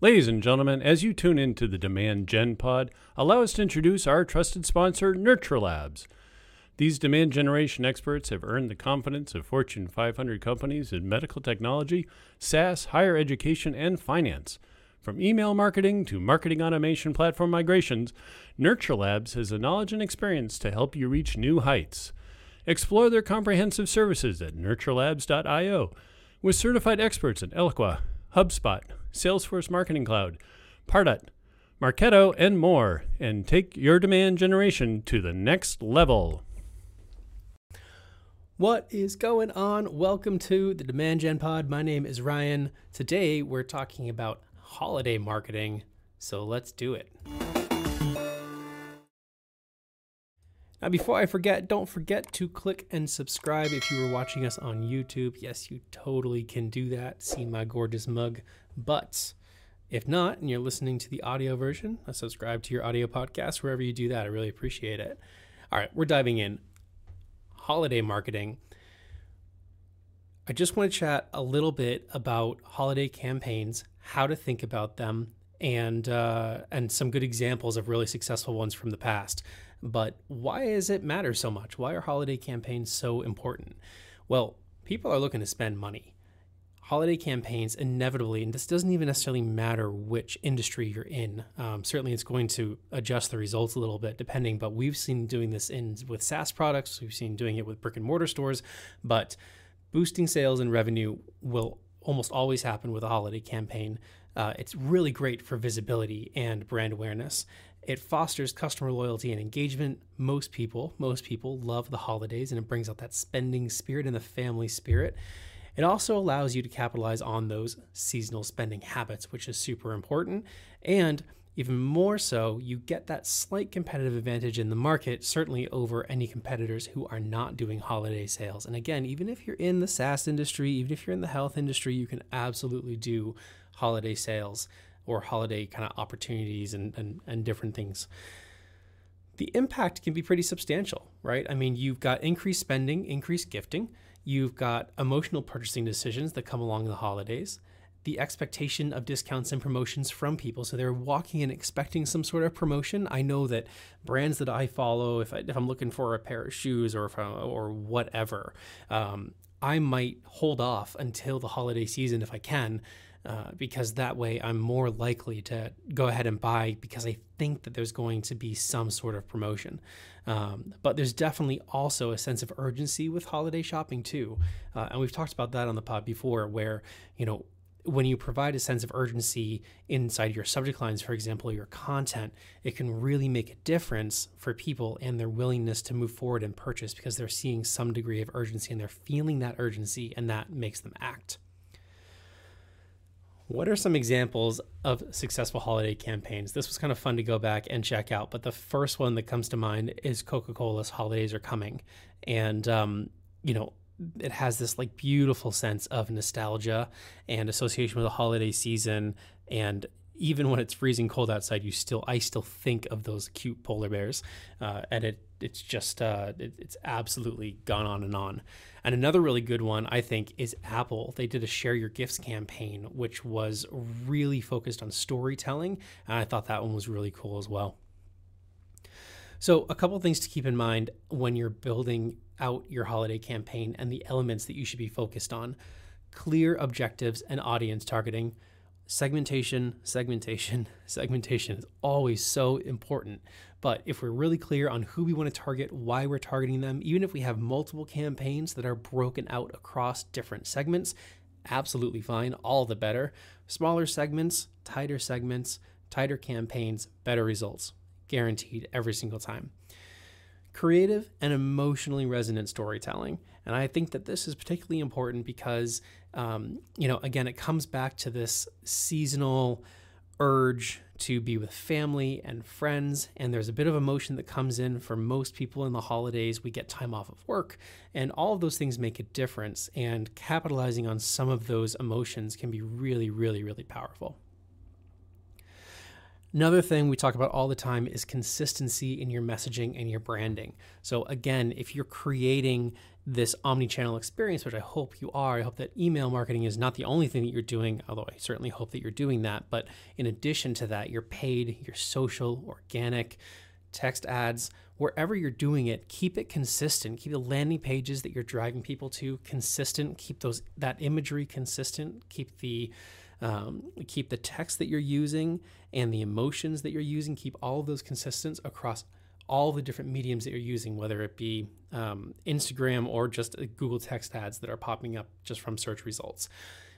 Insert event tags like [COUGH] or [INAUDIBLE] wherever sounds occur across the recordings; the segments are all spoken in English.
Ladies and gentlemen, as you tune into the Demand Gen Pod, allow us to introduce our trusted sponsor, NurtureLabs. These demand generation experts have earned the confidence of Fortune 500 companies in medical technology, SaaS, higher education, and finance. From email marketing to marketing automation platform migrations, NurtureLabs has the knowledge and experience to help you reach new heights. Explore their comprehensive services at nurturelabs.io with certified experts in Eloqua, HubSpot, Salesforce Marketing Cloud, Pardot, Marketo, and more, and take your demand generation to the next level. What is going on? Welcome to the Demand Gen Pod. My name is Ryan. Today we're talking about holiday marketing, so let's do it. Now, before I forget, don't forget to click and subscribe if you were watching us on YouTube. Yes, you totally can do that. See my gorgeous mug. But if not, and you're listening to the audio version, subscribe to your audio podcast wherever you do that. I really appreciate it. All right, we're diving in holiday marketing, I just want to chat a little bit about holiday campaigns, how to think about them, and uh, and some good examples of really successful ones from the past. But why does it matter so much? Why are holiday campaigns so important? Well, people are looking to spend money holiday campaigns inevitably, and this doesn't even necessarily matter which industry you're in. Um, certainly, it's going to adjust the results a little bit depending. But we've seen doing this in with SaaS products. We've seen doing it with brick and mortar stores. But boosting sales and revenue will almost always happen with a holiday campaign. Uh, it's really great for visibility and brand awareness. It fosters customer loyalty and engagement. Most people, most people love the holidays, and it brings out that spending spirit and the family spirit. It also allows you to capitalize on those seasonal spending habits, which is super important. And even more so, you get that slight competitive advantage in the market, certainly over any competitors who are not doing holiday sales. And again, even if you're in the SaaS industry, even if you're in the health industry, you can absolutely do holiday sales or holiday kind of opportunities and, and, and different things. The impact can be pretty substantial, right? I mean, you've got increased spending, increased gifting. You've got emotional purchasing decisions that come along the holidays, the expectation of discounts and promotions from people. So they're walking in expecting some sort of promotion. I know that brands that I follow, if, I, am looking for a pair of shoes or, or whatever, um, I might hold off until the holiday season if I can uh, because that way I'm more likely to go ahead and buy because I think that there's going to be some sort of promotion. Um, but there's definitely also a sense of urgency with holiday shopping too, uh, and we've talked about that on the pod before, where you know when you provide a sense of urgency inside your subject lines, for example, your content, it can really make a difference for people and their willingness to move forward and purchase because they're seeing some degree of urgency and they're feeling that urgency, and that makes them act. What are some examples of successful holiday campaigns? This was kind of fun to go back and check out, but the first one that comes to mind is Coca Cola's Holidays Are Coming. And, um, you know, it has this like beautiful sense of nostalgia and association with the holiday season. And even when it's freezing cold outside, you still, I still think of those cute polar bears. Uh, and it, it's just, uh, it, it's absolutely gone on and on. And another really good one, I think, is Apple. They did a Share Your Gifts campaign, which was really focused on storytelling. And I thought that one was really cool as well. So, a couple things to keep in mind when you're building out your holiday campaign and the elements that you should be focused on clear objectives and audience targeting. Segmentation, segmentation, [LAUGHS] segmentation is always so important. But if we're really clear on who we want to target, why we're targeting them, even if we have multiple campaigns that are broken out across different segments, absolutely fine, all the better. Smaller segments, tighter segments, tighter campaigns, better results. Guaranteed every single time. Creative and emotionally resonant storytelling. And I think that this is particularly important because, um, you know, again, it comes back to this seasonal urge to be with family and friends. And there's a bit of emotion that comes in for most people in the holidays. We get time off of work, and all of those things make a difference. And capitalizing on some of those emotions can be really, really, really powerful. Another thing we talk about all the time is consistency in your messaging and your branding. So, again, if you're creating this omni channel experience, which I hope you are, I hope that email marketing is not the only thing that you're doing, although I certainly hope that you're doing that. But in addition to that, your paid, your social, organic, text ads, wherever you're doing it, keep it consistent. Keep the landing pages that you're driving people to consistent. Keep those that imagery consistent. Keep the um, keep the text that you're using and the emotions that you're using, keep all of those consistent across all the different mediums that you're using, whether it be um, Instagram or just Google text ads that are popping up just from search results.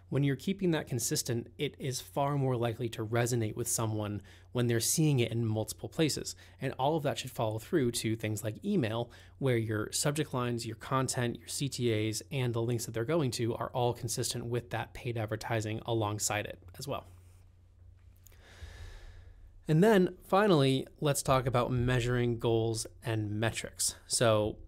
When you're keeping that consistent, it is far more likely to resonate with someone when they're seeing it in multiple places. And all of that should follow through to things like email, where your subject lines, your content, your CTAs, and the links that they're going to are all consistent with that paid advertising alongside it as well. And then finally, let's talk about measuring goals and metrics. So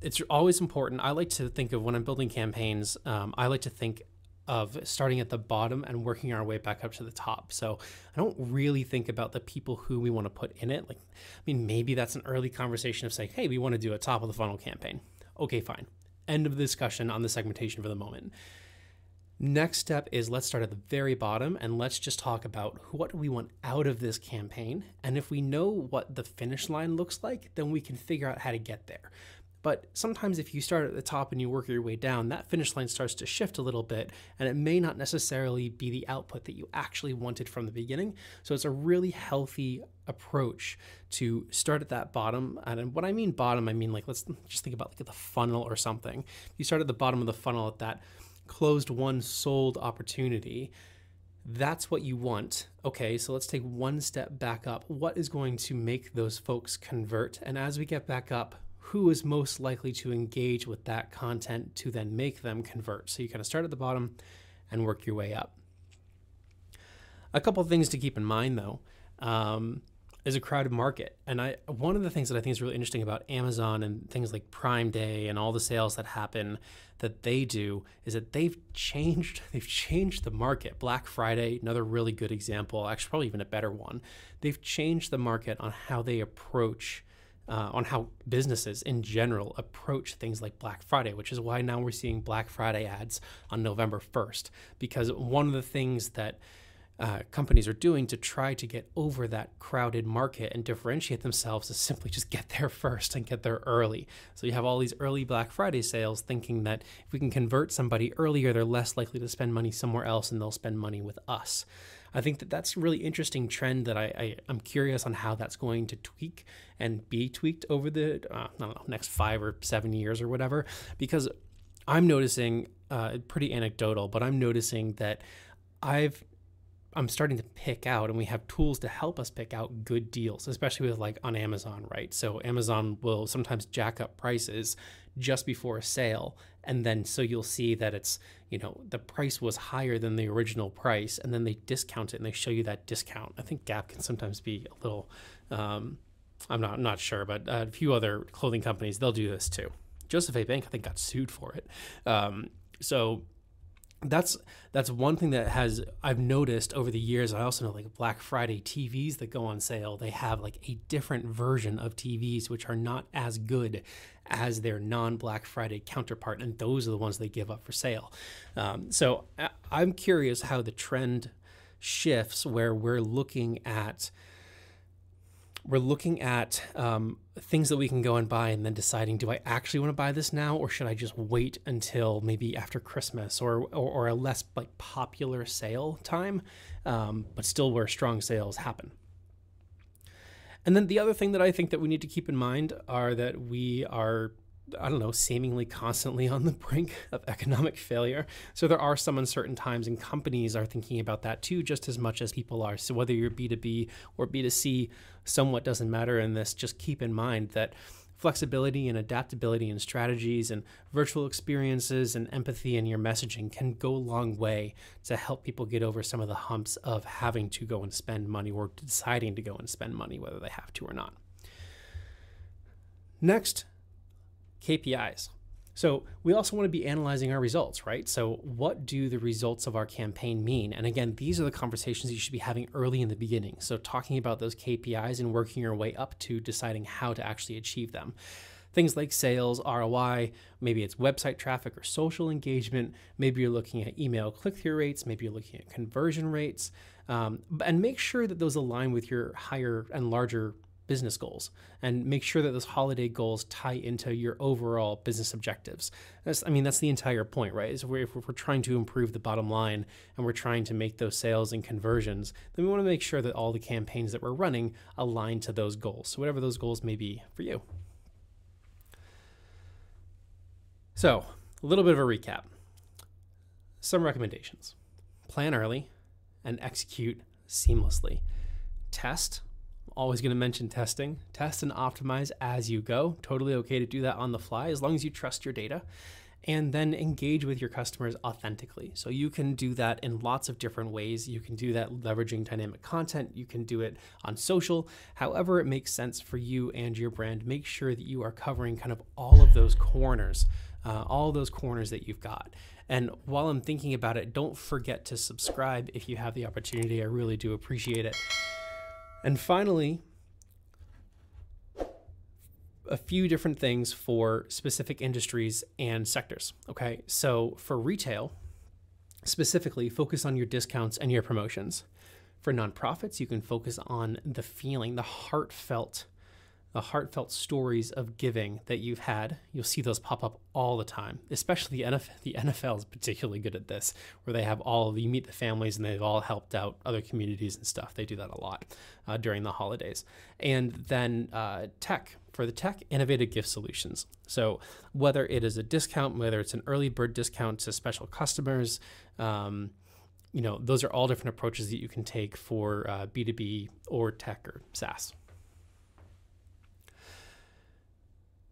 it's always important. I like to think of when I'm building campaigns, um, I like to think of starting at the bottom and working our way back up to the top. So I don't really think about the people who we want to put in it. Like, I mean, maybe that's an early conversation of saying, hey, we want to do a top of the funnel campaign. Okay, fine. End of the discussion on the segmentation for the moment. Next step is let's start at the very bottom and let's just talk about what we want out of this campaign. And if we know what the finish line looks like, then we can figure out how to get there. But sometimes if you start at the top and you work your way down, that finish line starts to shift a little bit, and it may not necessarily be the output that you actually wanted from the beginning. So it's a really healthy approach to start at that bottom. And what I mean bottom, I mean like let's just think about like the funnel or something. You start at the bottom of the funnel at that closed won sold opportunity that's what you want. Okay, so let's take one step back up. What is going to make those folks convert? And as we get back up, who is most likely to engage with that content to then make them convert. So you kind of start at the bottom and work your way up. A couple of things to keep in mind though. Um, is a crowded market. And I one of the things that I think is really interesting about Amazon and things like Prime Day and all the sales that happen that they do is that they've changed [LAUGHS] they've changed the market. Black Friday, another really good example, actually probably even a better one. They've changed the market on how they approach uh, on how businesses in general approach things like Black Friday, which is why now we're seeing Black Friday ads on November 1st. Because one of the things that uh, companies are doing to try to get over that crowded market and differentiate themselves is simply just get there first and get there early. So you have all these early Black Friday sales thinking that if we can convert somebody earlier, they're less likely to spend money somewhere else and they'll spend money with us. I think that that's a really interesting trend that I, I am curious on how that's going to tweak and be tweaked over the uh, know next five or seven years or whatever because I'm noticing uh, pretty anecdotal, but I'm noticing that I've I'm starting to pick out, and we have tools to help us pick out good deals, especially with like on Amazon, right? So Amazon will sometimes jack up prices just before a sale, and then so you'll see that it's you know the price was higher than the original price, and then they discount it and they show you that discount. I think Gap can sometimes be a little, um, I'm not I'm not sure, but a few other clothing companies they'll do this too. Joseph A. Bank I think got sued for it. Um, so that's that's one thing that has I've noticed over the years. I also know like Black Friday TVs that go on sale, they have like a different version of TVs which are not as good as their non-Black Friday counterpart, and those are the ones they give up for sale. Um, so I'm curious how the trend shifts where we're looking at we're looking at um, things that we can go and buy and then deciding do I actually want to buy this now or should I just wait until maybe after Christmas or, or, or a less like popular sale time, um, but still where strong sales happen. And then the other thing that I think that we need to keep in mind are that we are I don't know, seemingly constantly on the [LAUGHS] brink of economic failure. So there are some uncertain times, and companies are thinking about that too, just as much as people are. So whether you're B2B or B2C, somewhat doesn't matter in this. Just keep in mind that flexibility and adaptability and strategies and virtual experiences and empathy in your messaging can go a long way to help people get over some of the humps of having to go and spend money or deciding to go and spend money, whether they have to or not. Next, KPIs. So we also want to be analyzing our results, right? So what do the results of our campaign mean? And again, these are the conversations you should be having early in the beginning. So talking about those KPIs and working your way up to deciding how to actually achieve them. Things like sales, ROI, maybe it's website traffic or social engagement. Maybe you're looking at email click through rates. Maybe you're looking at conversion rates. Um, and make sure that those align with your higher and larger business goals and make sure that those holiday goals tie into your overall business objectives. That's, I mean, that's the entire point, right? Is if we're trying to improve the bottom line and we're trying to make those sales and conversions, then we want to make sure that all the campaigns that we're running align to those goals. So, whatever those goals may be for you. So, a little bit of a recap. Some recommendations plan early and execute seamlessly. Test always going to mention testing. Test and optimize as you go. Totally okay to do that on the fly as long as you trust your data. And then engage with your customers authentically. So you can do that in lots of different ways. You can do that leveraging dynamic content. You can do it on social. However, it makes sense for you and your brand. Make sure that you are covering kind of all of those corners, uh, all those corners that you've got. And while I'm thinking about it, don't forget to subscribe if you have the opportunity. I really do appreciate it. And finally, a few different things for specific industries and sectors. Okay, so for retail, specifically, focus on your discounts and your promotions. For nonprofits, you can focus on the feeling, the heartfelt the heartfelt stories of giving that you've had. You'll see those pop up all the time, especially the NFL, the NFL is particularly good at this, where they have all, you meet the families and they've all helped out other communities and stuff. They do that a lot uh, during the holidays. And then uh, tech, for the tech, innovative gift solutions. So whether it is a discount, whether it's an early bird discount to special customers, um, you know, those are all different approaches that you can take for uh, B2B or tech or SaaS.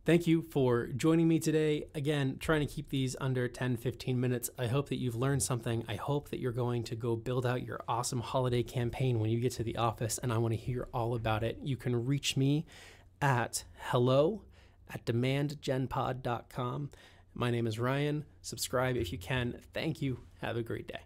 Thank you for joining me today. Again, trying to keep these under 10, 15 minutes. I hope that you've learned something. I hope that you're going to go build out your awesome holiday campaign when you get to the office, and I want to hear all about it. You can reach me at hello at demandgenpod.com. My name is Ryan. Subscribe if you can. Thank you. Have a great day.